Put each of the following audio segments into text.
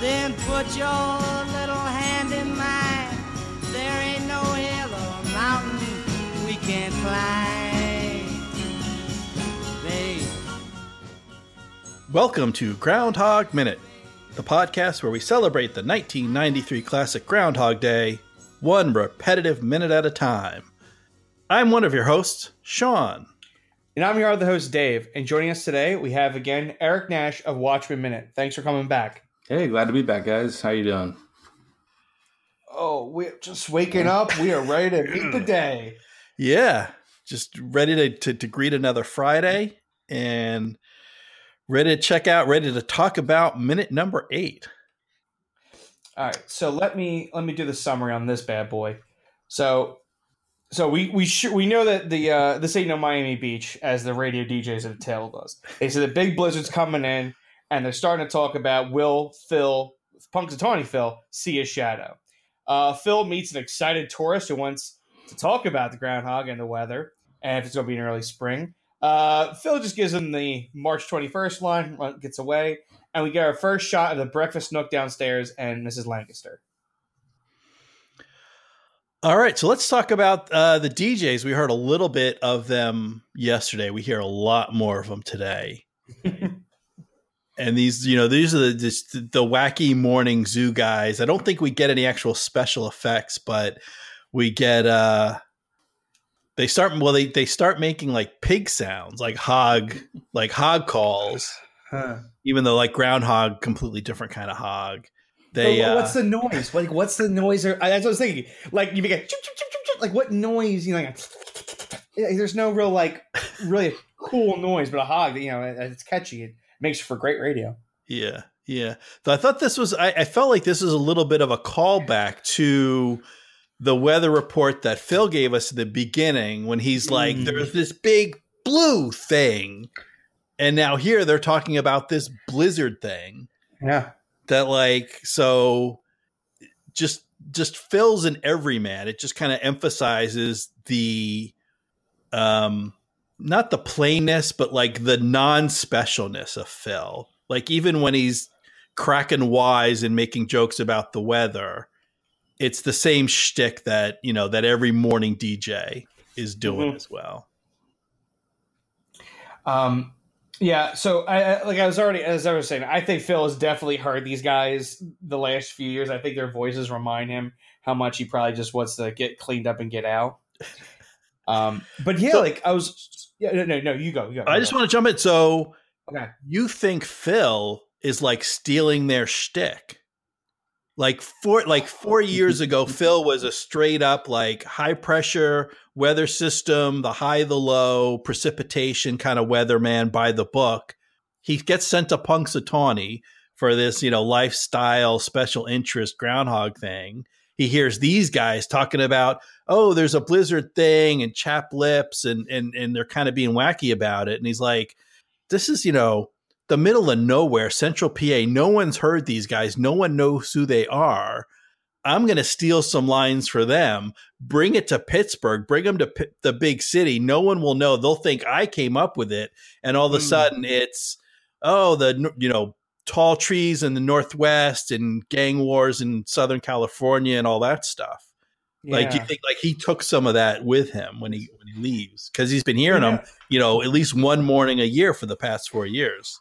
Then put your little hand in mine. There ain't no hill or mountain we can't climb. Babe. Welcome to Groundhog Minute, the podcast where we celebrate the 1993 classic Groundhog Day, one repetitive minute at a time. I'm one of your hosts, Sean. And I'm your other host, Dave. And joining us today, we have again Eric Nash of Watchmen Minute. Thanks for coming back. Hey, glad to be back, guys. How you doing? Oh, we're just waking up. We are ready to meet the day. Yeah, just ready to, to, to greet another Friday and ready to check out, ready to talk about minute number eight. All right, so let me let me do the summary on this bad boy. So, so we we sh- we know that the uh, this ain't no Miami Beach, as the radio DJs have told us. They said the big blizzard's coming in, and they're starting to talk about will Phil Punxsutawney Phil see a shadow. Uh, Phil meets an excited tourist who wants to talk about the groundhog and the weather, and if it's going to be in early spring. Uh, Phil just gives him the March 21st line, gets away, and we get our first shot of the breakfast nook downstairs and Mrs. Lancaster. All right, so let's talk about uh, the DJs. We heard a little bit of them yesterday. We hear a lot more of them today. and these, you know, these are the just the wacky morning zoo guys. I don't think we get any actual special effects, but we get uh they start well they they start making like pig sounds, like hog, like hog calls. Huh. Even though like groundhog, completely different kind of hog. They uh, what's the noise? Like, what's the noise? Or, that's what I was thinking. Like, you make a like what noise? You know, like, there's no real like really cool noise, but a hog. You know, it's catchy. It makes for great radio. Yeah, yeah. So I thought this was. I, I felt like this was a little bit of a callback to the weather report that Phil gave us at the beginning when he's like, Mm. "There's this big blue thing," and now here they're talking about this blizzard thing Yeah. that, like, so just just fills in every man. It just kind of emphasizes the um not the plainness, but like the non-specialness of Phil. Like even when he's cracking wise and making jokes about the weather, it's the same shtick that you know that every morning DJ is doing Mhm. as well. Um, yeah. So, I, I like I was already as I was saying, I think Phil has definitely heard these guys the last few years. I think their voices remind him how much he probably just wants to get cleaned up and get out. Um, but yeah, So- like I was. Yeah, no, no, no. You go. You go. I just go. want to jump in. So Okay. you think Phil is like stealing their shtick? Like four like four years ago, Phil was a straight up like high pressure weather system, the high, the low, precipitation kind of weatherman by the book. He gets sent to Punxsutawney for this, you know, lifestyle special interest groundhog thing. He hears these guys talking about, oh, there's a blizzard thing and chap lips and and and they're kind of being wacky about it. And he's like, this is, you know, the middle of nowhere, central PA. No one's heard these guys. No one knows who they are. I'm going to steal some lines for them, bring it to Pittsburgh, bring them to P- the big city. No one will know. They'll think I came up with it. And all of a Mm. sudden it's, oh, the, you know, tall trees in the Northwest and gang wars in Southern California and all that stuff. Like you think like he took some of that with him when he when he leaves because he's been hearing them, Yeah. you know, at least one morning a year for the past four years.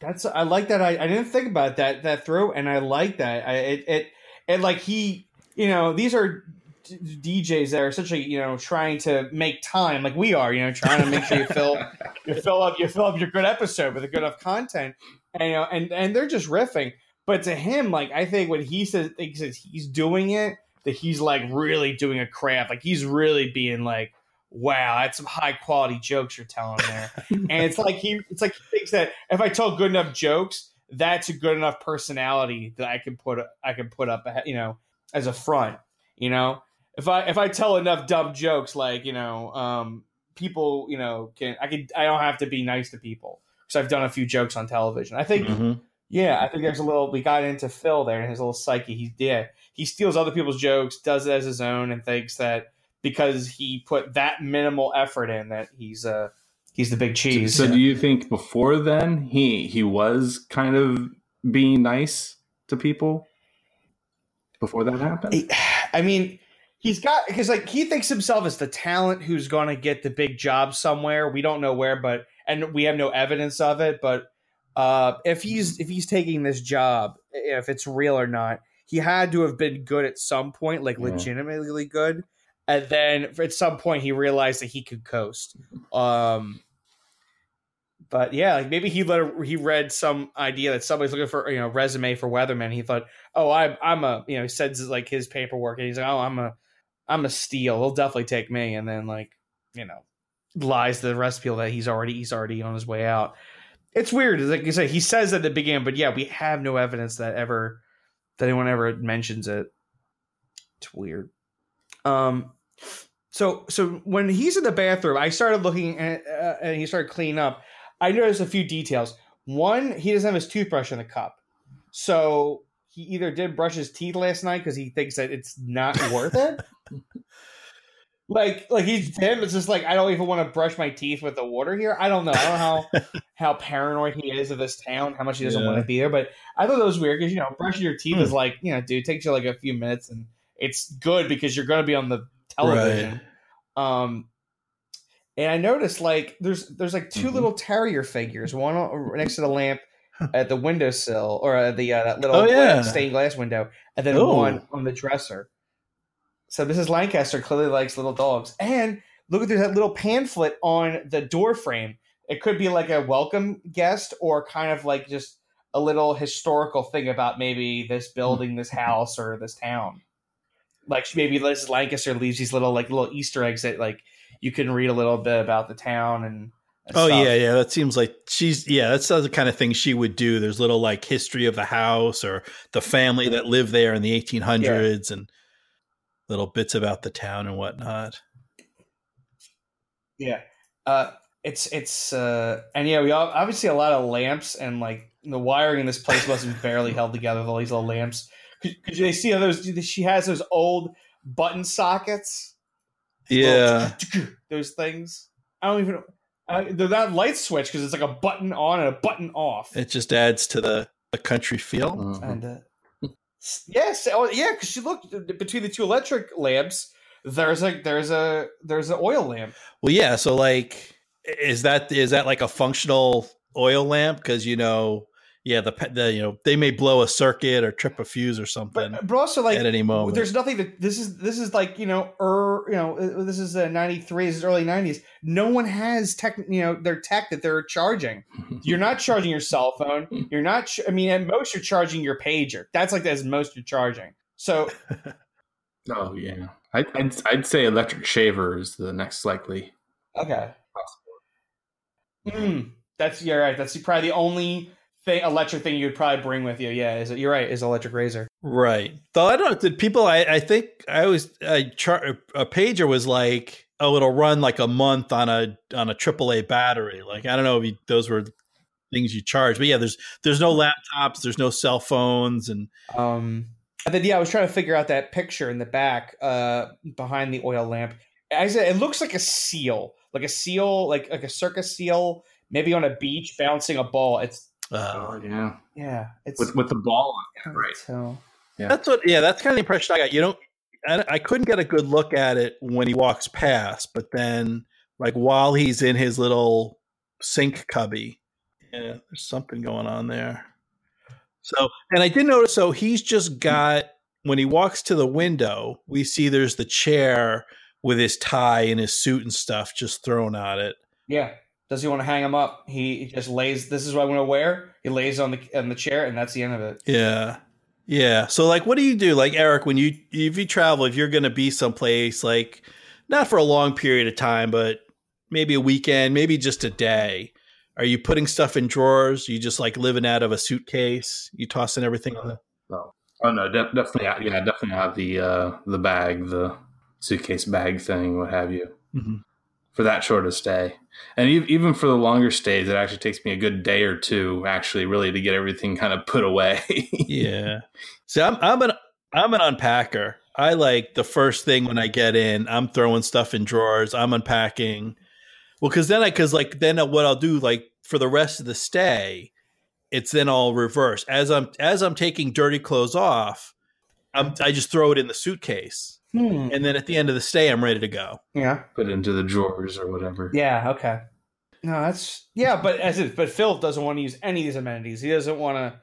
That's I like that. I, I didn't think about that that throw, and I like that. I it it, like he you know these are d- DJs that are essentially you know trying to make time like we are you know trying to make sure you fill you fill up you fill up your good episode with a good enough content and you know and and they're just riffing. But to him, like I think when he says he says he's doing it, that he's like really doing a craft. Like he's really being like, wow, that's some high quality jokes you're telling there. and it's like he it's like he thinks that if I tell good enough jokes, that's a good enough personality that I can put I can put up you know as a front. You know, if I if I tell enough dumb jokes, like you know, um, people you know can I can I don't have to be nice to people because I've done a few jokes on television. I think Mhm. yeah, I think there's a little. We got into Phil there and his little psyche. He did. He steals other people's jokes, does it as his own, and thinks that because he put that minimal effort in, that he's uh he's the big cheese. So do you think before then he he was kind of being nice? to people before that happened? I mean, he's got because like he thinks himself as the talent who's going to get the big job somewhere. We don't know where, but and we have no evidence of it. But uh, if he's if he's taking this job, if it's real or not, he had to have been good at some point, like Yeah. legitimately good. And then at some point, he realized that he could coast. Um, but yeah, like maybe he let he read some idea that somebody's looking for you know resume for Weatherman. He thought, oh, I'm I'm a you know he says like his paperwork, and he's like, oh, I'm a I'm a steal. He'll definitely take me. And then like you know lies to the rest of people that he's already he's already on his way out. It's weird. Like you said, he says at the beginning, but yeah, we have no evidence that ever that anyone ever mentions it. It's weird. Um, so so when he's in the bathroom, I started looking at uh, and he started cleaning up. I noticed a few details. One, he doesn't have his toothbrush in the cup, so he either did brush his teeth last night because he thinks that it's not worth it. Like, like he's him. It's just like I don't even want to brush my teeth with the water here. I don't know. I don't know how how paranoid he is of this town, how much he doesn't Yeah. want to be there. But I thought that was weird because you know brushing your teeth Hmm. is like you know, dude, it takes you like a few minutes, and it's good because you're going to be on the television. Um, and I noticed like there's there's like 2 Mhm. little terrier figures, one next to the lamp at the windowsill or uh, the uh, that little Oh, yeah. stained glass window, and then Oh. one on the dresser. So Mrs. Lancaster clearly likes little dogs, and look at there's that little pamphlet on the door frame. It could be like a welcome guest, or kind of like just a little historical thing about maybe this building, this house, or this town. Like maybe Mrs. Lancaster leaves these little like little Easter eggs that like you can read a little bit about the town and. Oh stuff. yeah, yeah. That seems like she's yeah. That's the kind of thing she would do. There's little like history of the house or the family that lived there in the 1800s and little bits about the town and whatnot. Yeah. Uh, it's it's uh, and yeah, we all, obviously a lot of lamps and like the wiring in this place must have barely held together with all these little lamps. Could, could you see how those? She has those old button sockets. Yeah, those things. I don't even. Uh, they're not light switch because it's like a button on and a button off. it just adds to the the country feel. Mhm. and uh, s- yes, oh yeah, because she looked uh, between the two electric lamps. There's a there's a there's an oil lamp. Well, yeah. So like, is that is that like a functional oil lamp? Because you know, yeah, the the you know they may blow a circuit or trip a fuse or something But, but also like at any moment. there's nothing that this is this is like you know er you know uh, this is uh, 93 this is early 90s no one has tech you know their tech that they're charging. You're not charging your cell phone. You're not ch- i mean at most you're charging your pager. That's like as most you're charging. So Oh yeah, I, I'd I'd say electric shaver is the next likely. okay. mm, that's you're right. That's probably the only thing electric thing you would probably bring with you yeah is it you're right is electric razor Right. Though I don't know. Did people? I, I think I always I char, a pager was like, oh, it'll run like a month on a on a AAA battery. Like I don't know if you, those were things you charge, but yeah, there's there's no laptops, there's no cell phones, and Um, and then yeah, I was trying to figure out that picture in the back, uh, behind the oil lamp. I said it looks like a seal, like a seal, like like a circus seal, maybe on a beach bouncing a ball. It's uh, Oh yeah, yeah, it's with with the ball on it, right? So yeah. that's what. Yeah, that's kind of the impression I got. You don't. I, I couldn't get a good look at it when he walks past, but then like while he's in his little sink cubby, yeah, there's something going on there. So, and I did notice. So he's just got when he walks to the window, we see there's the chair with his tie and his suit and stuff just thrown on it. yeah, does he want to hang him up? He, he just lays. This is what I'm going to wear. He lays on the on the chair, and that's the end of it. Yeah. Yeah. So like what do you do? Like Eric, when you if you travel, if you're gonna be someplace like not for a long period of time, but maybe a weekend, maybe just a day. Are you putting stuff in drawers? you just like living out of a suitcase? You tossing everything on the Oh, oh no, de- definitely, yeah, definitely have the uh, the bag, the suitcase bag thing, what have you, Mhm. For that short a stay. And even for the longer stays, it actually takes me a good day or two, actually, really, to get everything kind of put away. Yeah. See, I'm I'm an I'm an unpacker. I like the first thing when I get in, I'm throwing stuff in drawers. I'm unpacking. Well, because then I because like then what I'll do like for the rest of the stay, it's then all reverse. As I'm as I'm taking dirty clothes off, I'm, I just throw it in the suitcase, Hmm. and then at the end of the stay, I'm ready to go. Yeah. Put it into the drawers or whatever. Yeah. Okay. No, that's yeah, but as it, but Phil doesn't want to use any of these amenities. He doesn't want to.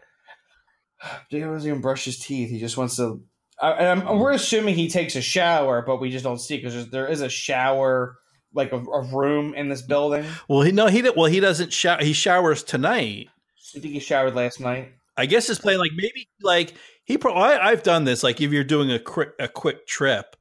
He doesn't even brush his teeth. He just wants to. I, and I'm, we're assuming he takes a shower, but we just don't see because there is a shower, like a, a room in this building. Well, he no, he did. Well, he doesn't shower. He showers tonight. I think he showered last night. I guess it's playing like maybe like he. Pro- I, I've done this. Like if you're doing a quick a quick trip,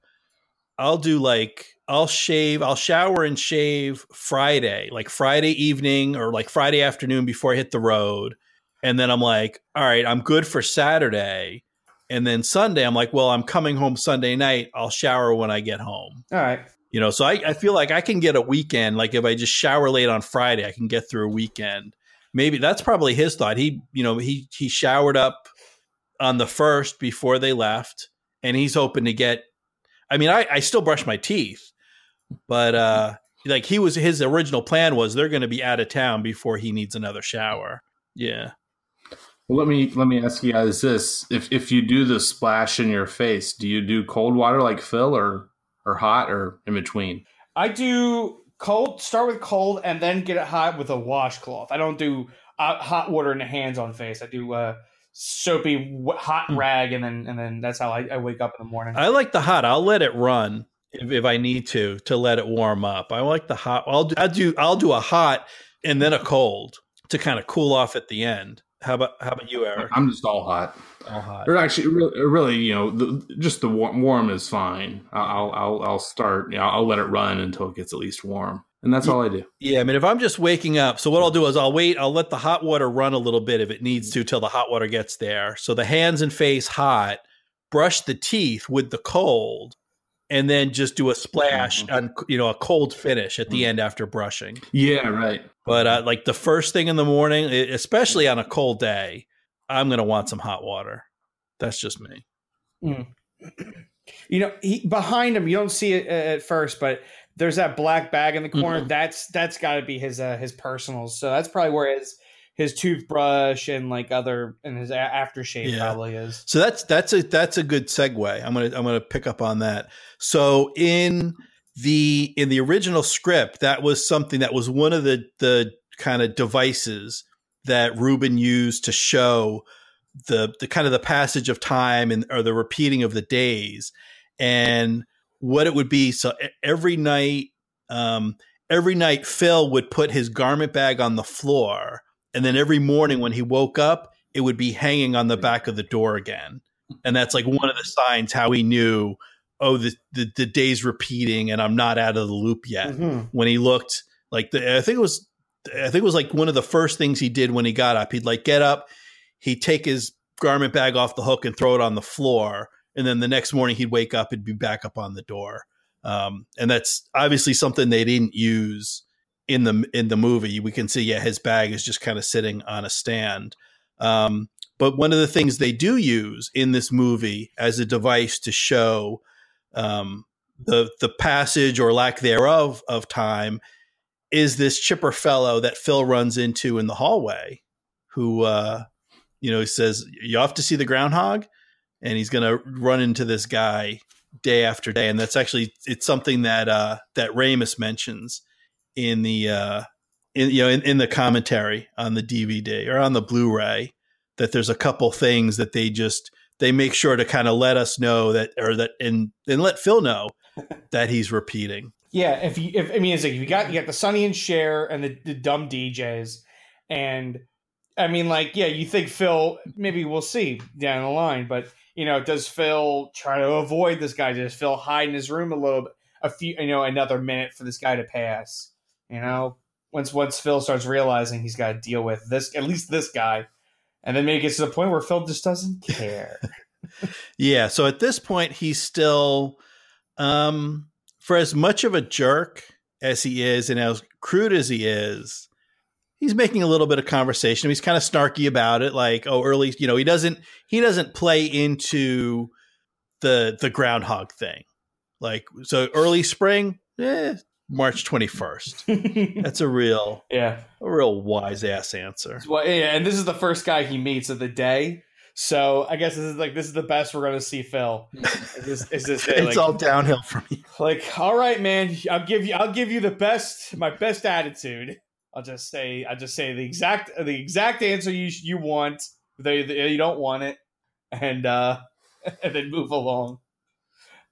I'll do like I'll shave. I'll shower and shave Friday, like Friday evening or like Friday afternoon before I hit the road, and then I'm like, all right, I'm good for Saturday, and then Sunday I'm like, well, I'm coming home Sunday night. I'll shower when I get home. All right. You know, so I, I feel like I can get a weekend. Like if I just shower late on Friday, I can get through a weekend. Maybe that's probably his thought. He, you know, he he showered up on the first before they left, and he's hoping to get. I mean, I, I still brush my teeth, but uh like he was his original plan was they're going to be out of town before he needs another shower. Yeah. Well, let me let me ask you guys this: if if you do the splash in your face, do you do cold water like Phil, or or hot, or in between? I do cold. Start with cold and then get it hot with a washcloth. I don't do uh, hot water in the hands on face. I do uh, soapy hot Hmm. rag and then and then that's how I, I wake up in the morning. I like the hot. I'll let it run if, if I need to to let it warm up. I like the hot. I'll do, I'll do I'll do a hot and then a cold to kind of cool off at the end. How about how about you, Eric? I'm just all hot. All hot. Or actually, really, really you know, the, just the warm, warm is fine. I'll I'll I'll start. You know, I'll let it run until it gets at least warm, and that's all I do. Yeah, I mean, if I'm just waking up, so what I'll do is I'll wait. I'll let the hot water run a little bit if it needs to till the hot water gets there. So the hands and face hot. Brush the teeth with the cold, and then just do a splash Mhm. on you know a cold finish at the Mhm. end after brushing. Yeah, right. But uh, like the first thing in the morning, especially on a cold day, I'm gonna want some hot water. That's just me. You know, he, behind him, you don't see it uh, at first, but there's that black bag in the corner. Mhm. That's that's got to be his uh, his personals. So that's probably where his his toothbrush and like other and his aftershave Yeah. probably is. So that's that's a that's a good segue. I'm gonna I'm gonna pick up on that. So in the in the original script, that was something that was one of the the kind of devices that Rubin used to show the the kind of the passage of time and or the repeating of the days and what it would be. So every night, um, every night, Phil would put his garment bag on the floor, and then every morning when he woke up, it would be hanging on the back of the door again. And that's like one of the signs how he knew, oh, the the, the day's repeating, and I'm not out of the loop yet Mhm. when he looked like the, I think it was I think it was like one of the first things he did when he got up. He'd like get up, he'd take his garment bag off the hook and throw it on the floor, and then the next morning he'd wake up and be back up on the door. Um, and that's obviously something they didn't use in the in the movie. We can see, yeah, his bag is just kind of sitting on a stand. Um, but one of the things they do use in this movie as a device to show um, the the passage or lack thereof of time is this chipper fellow that Phil runs into in the hallway, who uh, you know he says you have to see the groundhog, and he's going to run into this guy day after day, and that's actually it's something that uh, that Ramis mentions in the uh, in you know in, in the commentary on the DVD or on the Blu-ray that there's a couple things that they just they make sure to kind of let us know that or that and and let Phil know that he's repeating. Yeah, if you if I mean it's like you got you got the Sonny and Cher and the, the dumb DJs, and I mean like yeah, you think Phil maybe we'll see down the line, but you know does Phil try to avoid this guy? Does Phil hide in his room a little bit, a few you know another minute for this guy to pass? You know once once Phil starts realizing he's got to deal with this at least this guy, and then maybe it gets to the point where Phil just doesn't care. Yeah, so at this point he's still um for as much of a jerk as he is and as crude as he is, he's making a little bit of conversation. He's kind of snarky about it like, oh, early, you know, he doesn't he doesn't play into the the groundhog thing. Like so early spring, eh, March 21st. That's a real, yeah. a real wise ass answer. Well, yeah, and this is the first guy he meets of the day. So I guess this is like this is the best we're gonna see Phil. Is this, is this It's like, all downhill from you. like, all right, man, I'll give you I'll give you the best my best attitude. I'll just say I'll just say the exact the exact answer you you want. They, they you don't want it, and uh and then move along.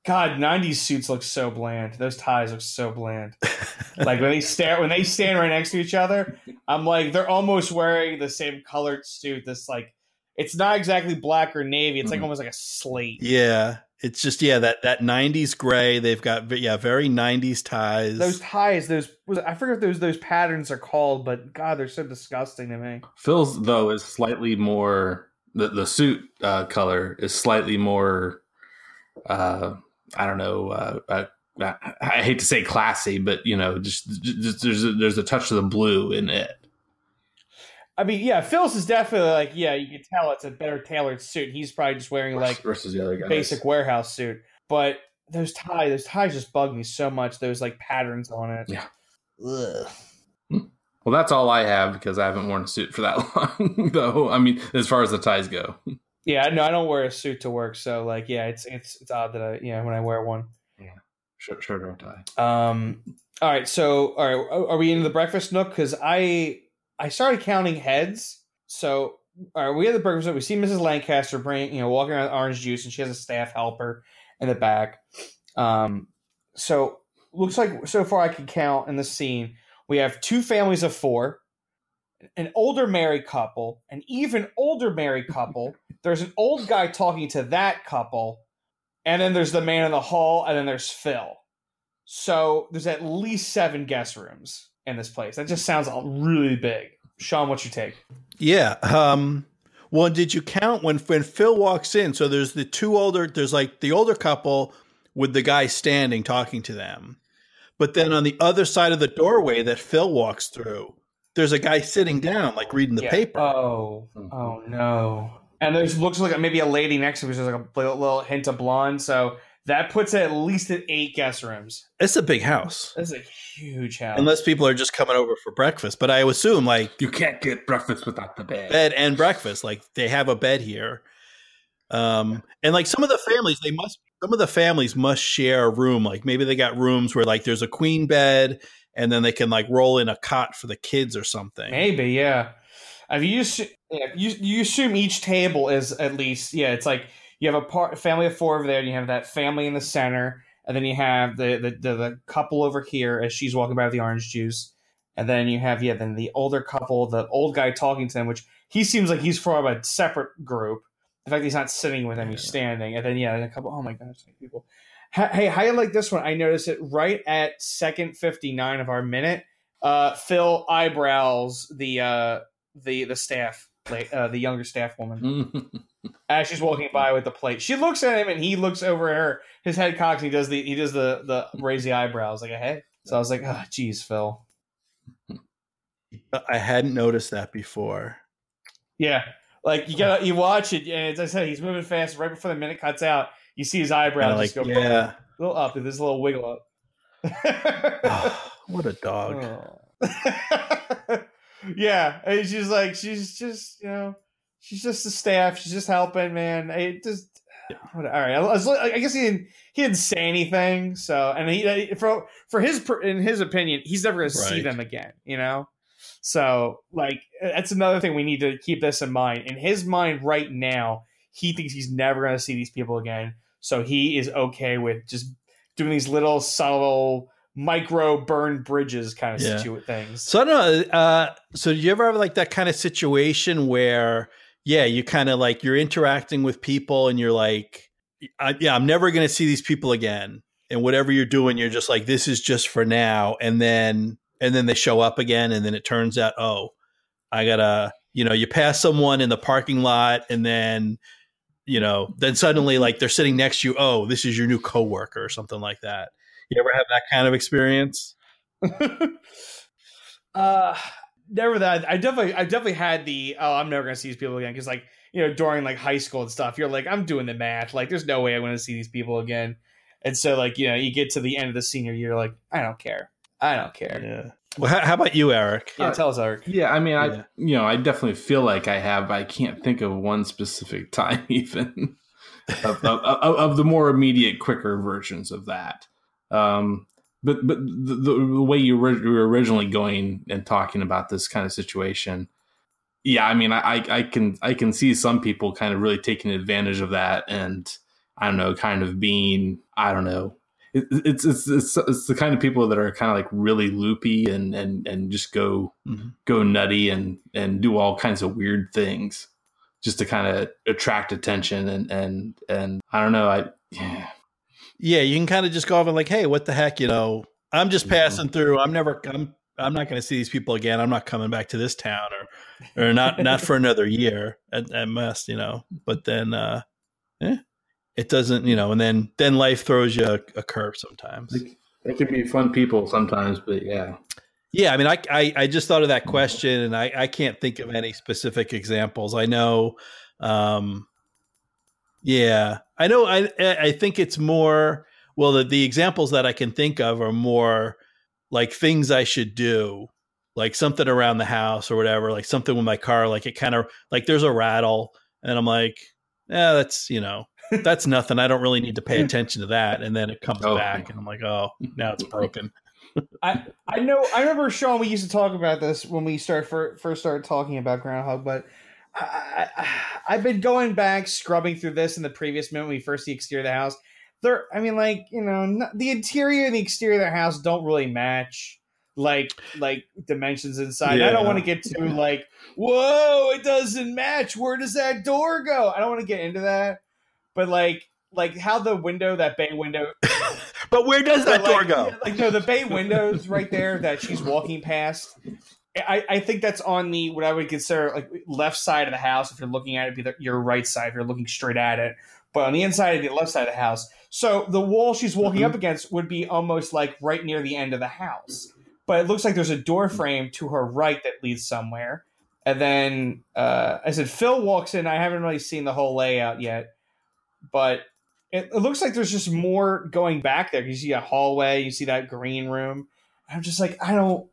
God, '90s suits look so bland. Those ties look so bland. like when they stare when they stand right next to each other, I'm like they're almost wearing the same colored suit. This like it's not exactly black or navy. It's like Mhm. almost like a slate. Yeah. It's just, yeah, that, that 90s gray. They've got, yeah, very 90s ties. Those ties, those was I forget what those those patterns are called, but God, they're so disgusting to me. Phil's though is slightly more the the suit uh, color is slightly more. Uh, I don't know. Uh, uh, I- I hate to say classy, but you know, just, just there's a, there's a touch of the blue in it. I mean, yeah, Phil's is definitely like, yeah, you can tell it's a better tailored suit. He's probably just wearing like versus the other guys. basic warehouse suit. But those ties, those ties just bug me so much. Those like patterns on it. Yeah. Ugh. Well, that's all I have because I haven't worn a suit for that long, though. I mean, as far as the ties go. Yeah, no, I don't wear a suit to work, so like, yeah, it's it's it's odd that I yeah when I wear one. Shirt, shirt or tie. Um. All right. So, all right. Are are we into the breakfast nook? Because I I started counting heads. So, all right, we have the breakfast. We see Mrs. Lancaster bring you know walking around with orange juice, and she has a staff helper in the back. Um. So looks like so far I can count in the scene. We have two families of four, an older married couple, an even older married couple. There's an old guy talking to that couple, and then there's the man in the hall, and then there's Phil. So there's at least seven guest rooms in this place. That just sounds really big. Sean, what's your take? Yeah. Um, well, did you count when when Phil walks in? So there's the two older. There's like the older couple with the guy standing talking to them, but then on the other side of the doorway that Phil walks through, there's a guy sitting down, like reading the Yeah. paper. Oh, oh no. And there's looks like maybe a lady next to him, which is like a little little hint of blonde. So that puts it at least at eight guest rooms. it's a big house, It's a huge house. unless people are just coming over for breakfast. But I assume like You can't get breakfast without the bed. bed and breakfast. Like they have a bed here. Um, and like some of the families, they must some of the families must share a room. Like maybe they got rooms where like there's a queen bed, and then they can like roll in a cot for the kids or something. Maybe, yeah. If you, assu- yeah, you you assume each table is at least yeah, it's like you have a part family of four over there, and you have that family in the center, and then you have the the, the, the couple over here as she's walking by with the orange juice, and then you have yeah, then the older couple, the old guy talking to them, which he seems like he's from a separate group. In fact, he's not sitting with them; he's standing, and then yeah, a couple. Oh my gosh, people. Hey, how you like this one? I noticed it right at second fifty nine of our minute. Uh, Phil eyebrows the uh, the the staff, like, uh, the younger staff woman, as she's walking by with the plate. She looks at him, and he looks over at her. His head cocks. And he does the he does the the raise the eyebrows like a hey. So I was like, oh, geez, Phil. I hadn't noticed that before. Yeah, like you gotta you watch it, and as I said, he's moving fast. Right before the minute cuts out, you see his eyebrows like, go yeah, a little up. There's a little wiggle up. what a dog. Oh. yeah, and she's like, she's just, you know, she's just the staff. She's just helping, man. It just, all right. I, was, I guess he didn't, he didn't say anything. So, and he, for for his, in his opinion, he's never going to see them again. You know. So, like, that's another thing we need to keep this in mind. In his mind, right now, he thinks he's never going to see these people again. So he is okay with just doing these little subtle micro burn bridges kind of Yeah. situ- things. So I don't know. Uh, so do you ever have like that kind of situation where, yeah, you kind of like you're interacting with people and you're like, yeah, I'm never going to see these people again. And whatever you're doing, you're just like, this is just for now. And then, and then they show up again, and then it turns out, oh, I gotta, you know, you pass someone in the parking lot, and then, you know, then suddenly like they're sitting next to you. Oh, this is your new coworker or something like that. You ever have that kind of experience? uh never that i definitely i definitely had the oh i'm never gonna see these people again because like you know during like high school and stuff you're like i'm doing the math like there's no way i'm gonna see these people again and so like you know you get to the end of the senior year like i don't care I don't care. Yeah. Well, how, how about you, Eric? Yeah, tell us, Eric. Yeah, I mean, Yeah. I you know, I definitely feel like I have. But I can't think of one specific time even of, of, of, of the more immediate, quicker versions of that. Um, but but the, the way you were, you were originally going and talking about this kind of situation, yeah, I mean, I, I can I can see some people kind of really taking advantage of that, and I don't know, kind of being I don't know. It, it's, it's it's it's the kind of people that are kind of like really loopy and and and just go Mhm. go nutty and and do all kinds of weird things just to kind of attract attention and and and I don't know I yeah Yeah, you can kind of just go off and like, hey, what the heck, you know? I'm just passing through. I'm never. I'm. I'm not going to see these people again. I'm not coming back to this town or, or not not for another year at, at best, you know. But then, uh, eh, it doesn't, you know. And then then life throws you a, a curve sometimes. they can be fun people sometimes but yeah Yeah, I mean, I, I I just thought of that question, and I I can't think of any specific examples. I know, um, yeah, I know. I I think it's more well the the examples that I can think of are more like things I should do, like something around the house or whatever, like something with my car, like it kind of like there's a rattle, and I'm like, yeah, that's you know. That's nothing. I don't really need to pay attention to that. And then it comes Oh. back, and I'm like, oh, now it's broken. I I know I remember Sean. We used to talk about this when we start fir- first started talking about Groundhog, but I, I, I've been going back scrubbing through this in the previous minute when we first see the exterior of the house. There, I mean, like you know, n the interior and the exterior of the house don't really match. Like like dimensions inside. I don't want to get too like, whoa, it doesn't match. Where does that door go? I don't want to get into that. But like like how the window, that bay window, But where does that door go? Like no, the bay windows right there that she's walking past. I, I think that's on the what I would consider like left side of the house. If you're looking at it, be the, your right side. If you're looking straight at it, but on the inside of the left side of the house. So the wall she's walking up against would be almost like right near the end of the house. But it looks like there's a door frame to her right that leads somewhere. And then uh, I said Phil walks in. I haven't really seen the whole layout yet, but it, it looks like there's just more going back there. You see a hallway, you see that green room. I'm just like, I don't.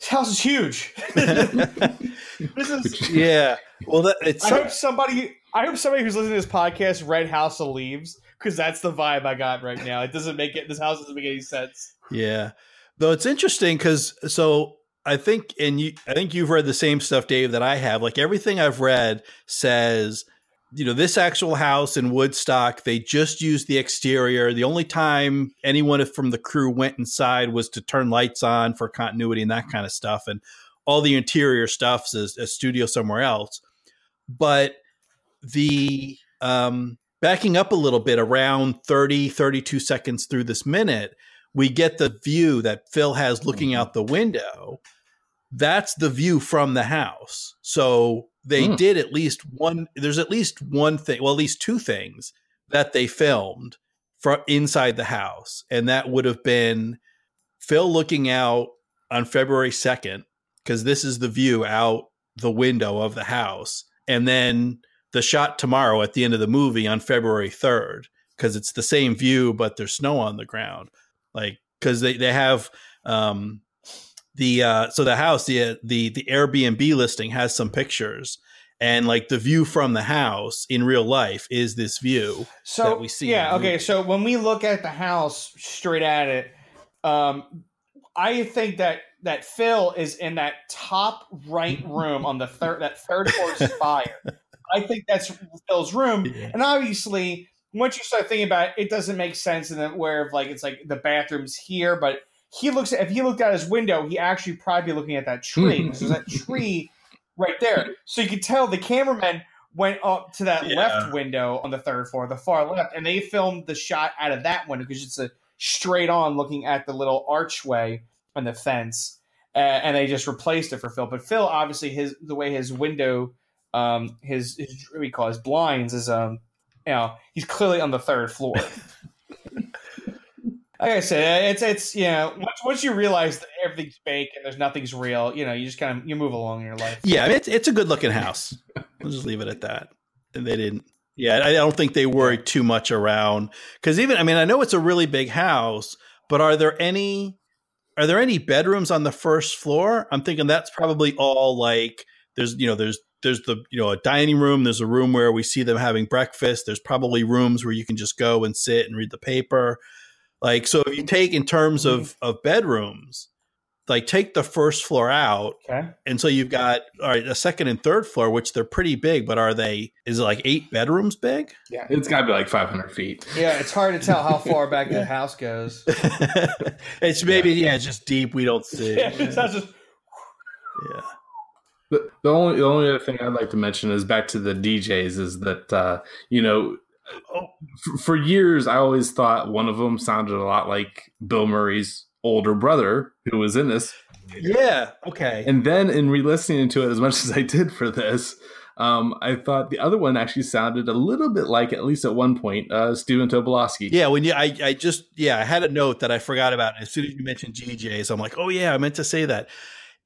This house is huge. this is. yeah. Well, that, it's I hope somebody. I hope somebody who's listening to this podcast read House of Leaves because that's the vibe I got right now. It doesn't make it. This house doesn't make any sense. yeah. Though it's interesting because so I think and you I think you've read the same stuff, Dave, that I have. Like everything I've read says, you know, this actual house in Woodstock, they just used the exterior. The only time anyone from the crew went inside was to turn lights on for continuity and that kind of stuff. And all the interior stuff's is a studio somewhere else. But the um backing up a little bit around 30 32 seconds through this minute we get the view that phil has looking out the window that's the view from the house so they Hmm. did at least one there's at least one thing well at least two things that they filmed from inside the house and that would have been phil looking out on february 2nd because this is the view out the window of the house and then the shot tomorrow at the end of the movie on February 3rd because it's the same view but there's snow on the ground like because they, they have um the uh so the house the the the Airbnb listing has some pictures and like the view from the house in real life is this view So that we see Yeah. Okay. So when we look at the house straight at it, um, I think that that Phil is in that top right room on the third that third floor spire. I think that's Phil's room, and obviously, once you start thinking about it, it doesn't make sense in the where of like it's like the bathroom's here, but he looks at if he looked out his window, he actually probably be looking at that tree. 'cause there's that tree right there, so you could tell the cameraman went up to that Yeah. left window on the third floor, the far left, and they filmed the shot out of that window because it's a straight on looking at the little archway on the fence, uh, and they just replaced it for Phil. But Phil, obviously, his the way his window, um, his, his what do you call it, his blinds is um, you know, he's clearly on the third floor. like I said, uh, it's it's you know once, once you realize that everything's fake and there's nothing's real, you know, you just kind of you move along in your life. yeah it's, it's a good looking house we'll just leave it at that and they didn't yeah i don't think they worried too much around because even i mean i know it's a really big house but are there any are there any bedrooms on the first floor? I'm thinking that's probably all like there's you know there's there's the you know a dining room. There's a room where we see them having breakfast. There's probably rooms where you can just go and sit and read the paper. Like so, if you take in terms of of bedrooms, like take the first floor out, Okay. and so you've got all right a second and third floor, which they're pretty big, but are they? Is it like eight bedrooms big? Yeah. It's got to be like 500 feet. Yeah, it's hard to tell how far back the house goes. it's maybe yeah, it's just deep. We don't see. Yeah, it's not just Yeah. The, the only the only other thing I'd like to mention is back to the DJs is that uh, you know f- for years I always thought one of them sounded a lot like Bill Murray's older brother who was in this, Yeah. Okay. and then in re-listening to it as much as I did for this, um, I thought the other one actually sounded a little bit like at least at one point uh, Stephen Tobolowsky. Yeah, when you, I, I just, yeah, I had a note that I forgot about. As soon as you mentioned DJs, I'm like, oh yeah, I meant to say that.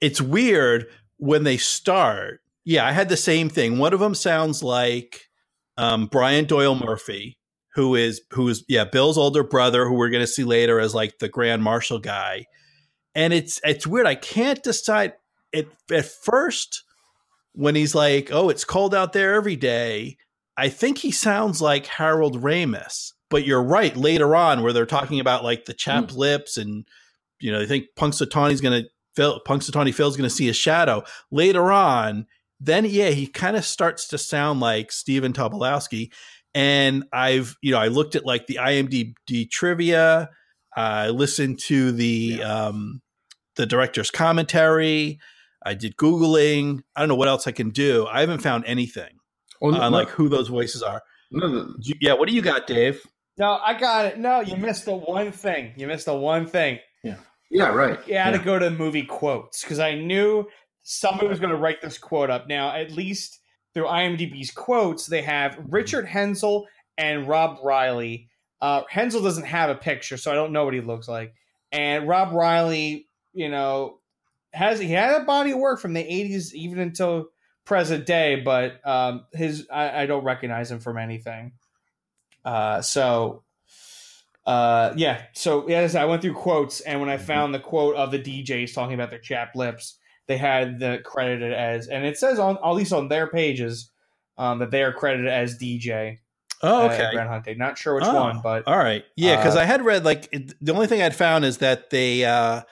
It's weird when they start. Yeah, I had the same thing. One of them sounds like um, Brian Doyle Murray, who is who is yeah Bill's older brother, who we're going to see later as like the Grand Marshal guy. And it's it's weird. I can't decide. It at first when he's like, "Oh, it's cold out there every day." I think he sounds like Harold Ramis, but you're right. Later on, where they're talking about like the chapped lips, and you know, they think Punxsutawney's going to Phil, Punxsutawney Phil's going to see a shadow. Later on, then yeah, he kind of starts to sound like Stephen Tobolowsky. And I've you know I looked at like the IMDb trivia. I listened to the um, the director's commentary. I did googling. I don't know what else I can do. I haven't found anything Well, on no- like who those voices are. no, the- Yeah, what do you got, Dave? No, I got it. No, you missed the one thing. You missed the one thing. Yeah. Yeah, right. You had Yeah. to go to movie quotes because I knew somebody was going to write this quote up. Now, at least through IMDb's quotes, they have Richard Henzel and Rob Riley. Uh, Henzel doesn't have a picture, so I don't know what he looks like. And Rob Riley, you know, has he had a body of work from the '80s even until present day, but um, his I, I don't recognize him from anything. Uh, so uh, yeah. So yeah, as I I went through quotes, and when I found the quote of the DJs talking about their chapped lips, they had the credited as, and it says on at least on their pages um, that they are credited as DJ. Oh, okay. Groundhog Day. Not sure which Oh, one, but All right. Yeah, because Uh, I had read like it, the only thing I'd found is that they uh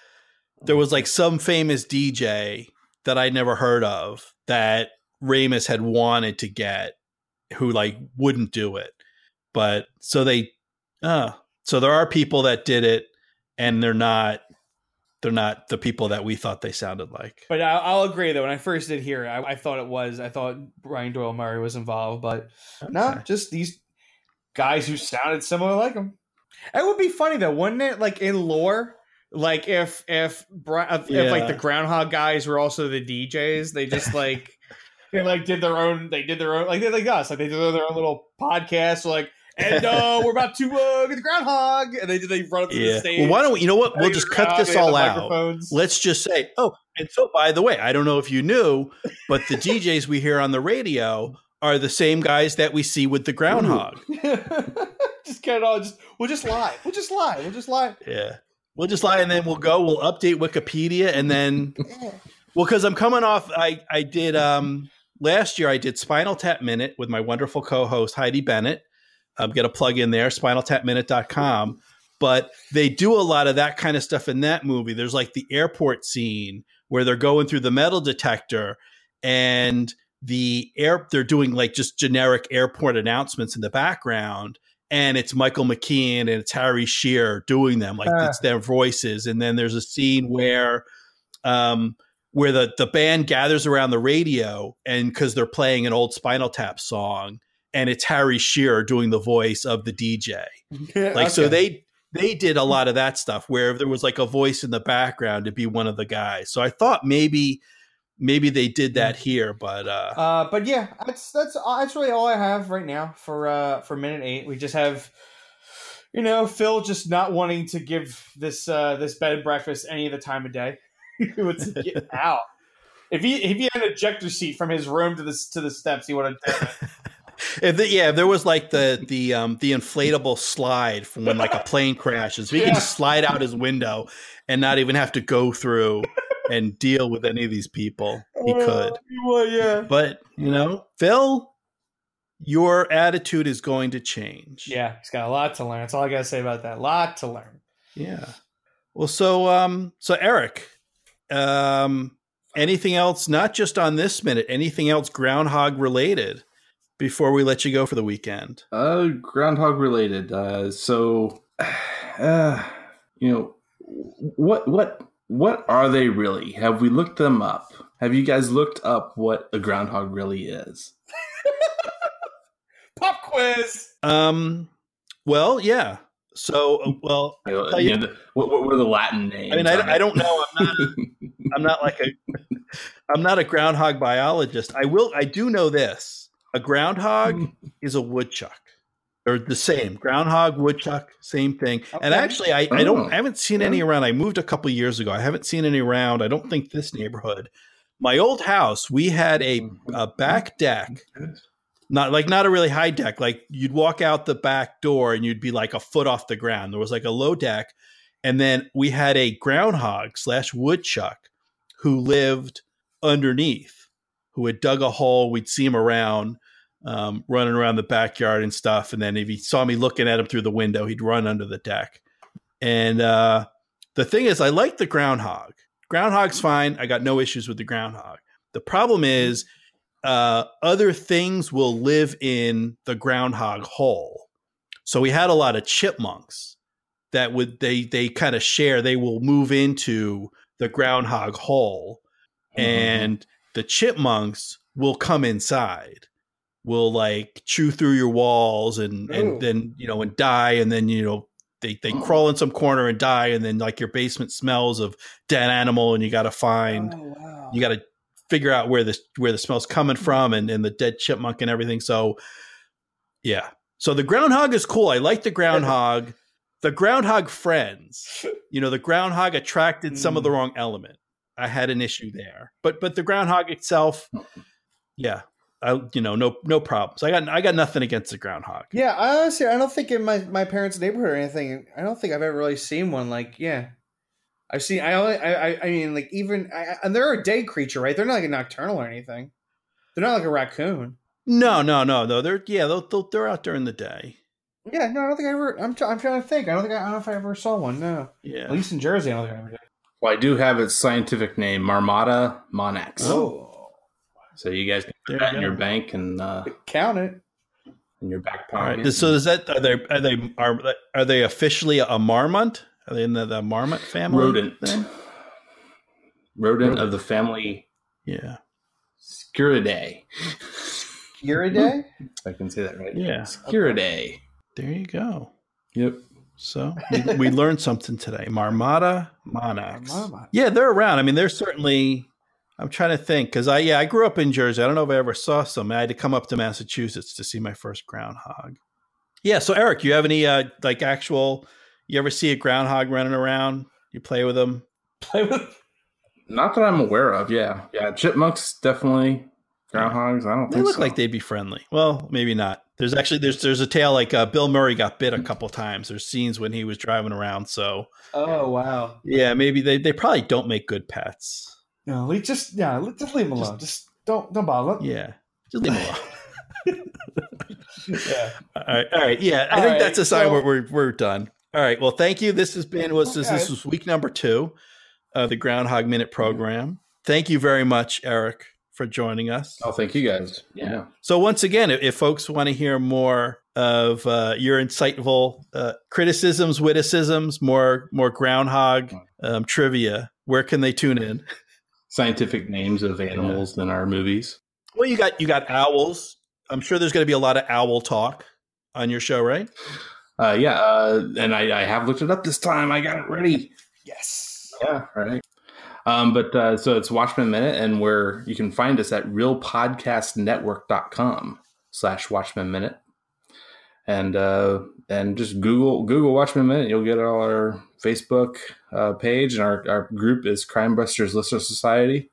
there was like some famous DJ that I'd never heard of that Ramis had wanted to get who like wouldn't do it. But so they uh so there are people that did it and they're not they're not the people that we thought they sounded like. but I, I'll agree that When I first did hear, it, I, I thought it was. I thought Brian Doyle Murray was involved, but no, just these guys who sounded similar like him. It would be funny though, wouldn't it? Like in lore, like if if if, if like the Groundhog guys were also the DJs, they just like they like did their own. They did their own like they like us. Like they did their own little podcast. Like and uh, we're about to uh, get the groundhog, and they they run up to the stage. Well, why don't we, you know what? We'll just cut this all out. let's just say, oh, and so by the way, I don't know if you knew, but the DJs we hear on the radio are the same guys that we see with the groundhog. just get it all. Just we'll just lie. We'll just lie. We'll just lie. Yeah. We'll just lie and then we'll go, we'll update Wikipedia and then well, because I'm coming off I I did um last year I did Spinal Tap Minute with my wonderful co-host Heidi Bennett. I'm gonna plug in there, spinaltapminute.com. But they do a lot of that kind of stuff in that movie. There's like the airport scene where they're going through the metal detector and the air they're doing like just generic airport announcements in the background and it's Michael McKean and it's Harry Shearer doing them like Ah. it's their voices and then there's a scene where um where the the band gathers around the radio and cuz they're playing an old Spinal Tap song and it's Harry Shearer doing the voice of the DJ like so they they did a lot of that stuff where there was like a voice in the background to be one of the guys so i thought maybe maybe they did that here but uh Uh, but yeah, that's that's that's really all I have right now for uh for minute eight. We just have, you know, Phil just not wanting to give this uh this bed and breakfast any of the time of day. he would get out. If he if he had an ejector seat from his room to the to the steps, he would have done it. If the, yeah, if there was like the the um the inflatable slide from when like a plane crashes, if he could just slide out his window and not even have to go through and deal with any of these people, he could. Well, yeah. But you know, Phil, your attitude is going to change. Yeah, he's got a lot to learn. That's all I gotta say about that. A lot to learn. Yeah. Well, so um, so Eric, um, anything else? Not just on this minute. Anything else groundhog related before we let you go for the weekend? Uh, groundhog related. Uh, so, uh, you know, what what what are they really? Have we looked them up? Have you guys looked up what a groundhog really is? Pop quiz. Um. Well, yeah. So, uh, well, You you- you know, the- what, what were the Latin names? I mean, I, I don't know. I'm not. I'm not like a. I'm not a groundhog biologist. I will. I do know this: a groundhog is a woodchuck. They're the same. Groundhog, woodchuck, same thing. And actually, I, I don't. Oh. I haven't seen any around. I moved a couple years ago. I haven't seen any around. I don't think this neighborhood. My old house, we had a, mm-hmm. a back deck oh, not like not a really high deck. Like you'd walk out the back door and you'd be like a foot off the ground. There was like a low deck, and then we had a groundhog slash woodchuck who lived underneath, who had dug a hole. We'd see him around, um, running around the backyard and stuff. And then if he saw me looking at him through the window, he'd run under the deck. And uh, the thing is, I like the groundhog. Groundhog's fine. I got no issues with the groundhog. The problem is uh, other things will live in the groundhog hole. So we had a lot of chipmunks that would they they kind of share. They will move into the groundhog hole, and the chipmunks will come inside. Will like chew through your walls and Ooh. and then you know and die and then you know they they oh. crawl in some corner and die and then like your basement smells of dead animal and you got to find Oh, wow. you got to figure out where this where the smell's coming hmm. from and, and the dead chipmunk and everything so yeah. So the groundhog is cool. I like the groundhog. The groundhog friends. You know the groundhog attracted some of the hmm. wrong element. I had an issue there. But but the groundhog itself hmm. yeah i you know no no problems i got i got nothing against the groundhog Yeah, I honestly, I don't think in my, my parents' neighborhood or anything, I don't think I've ever really seen one. Like, yeah, I've seen. I only, I, I, I mean, like even, I, I- and they're a day creature, right? They're not like a nocturnal or anything. They're not like a raccoon. no no no no they're yeah they'll, they'll, they're out during the day Yeah, no, I don't think I ever. I'm, try- I'm trying to think. I don't think I, I don't know if I ever saw one. No, yeah at least in Jersey, I don't think I ever did. Well, I do have its scientific name, Marmota monax. Oh, So you guys can There put that you in your bank and uh, count it. in your back all pocket. right so is that are they are they are, are they officially a marmot are they in the, the marmot family rodent. then? Rodent of the family yeah Sciuridae. Uriday. If I can say that right. Yeah. Sciuridae. There you go. Yep. So we, we learned something today. Marmota monax. Marmot. Yeah, they're around. I mean, they're certainly. I'm trying to think because I yeah I grew up in Jersey. I don't know if I ever saw some. I had to come up to Massachusetts to see my first groundhog. Yeah. So Eric, you have any uh like actual? You ever see a groundhog running around? You play with them? Play with. Not that I'm aware of. Yeah. Yeah. Chipmunks definitely. Groundhogs. I don't think. They look so. like they'd be friendly. Well, maybe not. There's actually there's there's a tale like uh, Bill Murray got bit a couple times. There's scenes when he was driving around. So Oh wow. yeah, maybe they they probably don't make good pets. No, leave, just yeah, just leave them alone. Just, don't don't bother. them. Yeah. Just leave 'em alone. Yeah. All right. All right. Yeah. I All think right, that's a sign so- we're, we're, we're done. All right. Well, thank you. This has been, was this, this was week number two of the Groundhog Minute program. Thank you very much, Eric, for joining us. Oh, thank you guys. Yeah. So once again, if, if folks want to hear more of uh, your insightful uh, criticisms, witticisms, more, more groundhog um, trivia, where can they tune in? Scientific names of animals than our movies. Well, you got, you got owls. I'm sure there's going to be a lot of owl talk on your show, right? Uh, yeah. Uh, and I, I have looked it up this time. I got it ready. Yes. Yeah, right. Um, but uh, so it's Watchmen Minute, and where you can find us at realpodcastnetwork.com slash Watchmen Minute. And uh, and just Google Google Watchmen Minute. You'll get all our Facebook uh, page, and our, our group is Crime Busters Listener Society.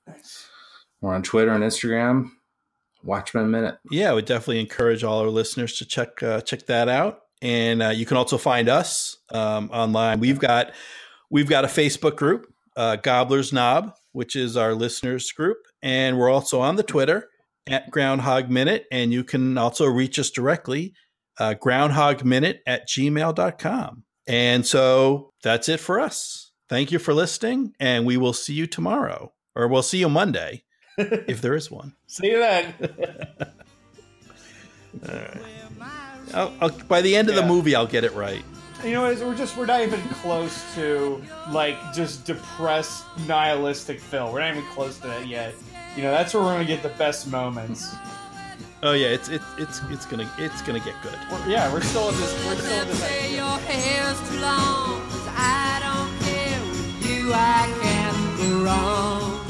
We're on Twitter and Instagram. Watchmen Minute. Yeah, we definitely encourage all our listeners to check uh, check that out. And uh, you can also find us um, online. We've got we've got a Facebook group, uh, Gobbler's Knob, which is our listeners group, and we're also on the Twitter at Groundhog Minute, and you can also reach us directly, uh, groundhogminute at gmail.com. And so that's it for us. Thank you for listening, and we will see you tomorrow, or we'll see you Monday if there is one. See you then. I'll, I'll, by the end of the movie, I'll get it right. You know, we're just we're not even close to like just depressed nihilistic Phil. We're not even close to that yet. You know, that's where we're gonna get the best moments. Oh yeah, it's it's it's it's gonna it's gonna get good. We're, yeah, we're still in this. We're still in this. say your hair's too long, 'cause I don't care with you, I can't go wrong.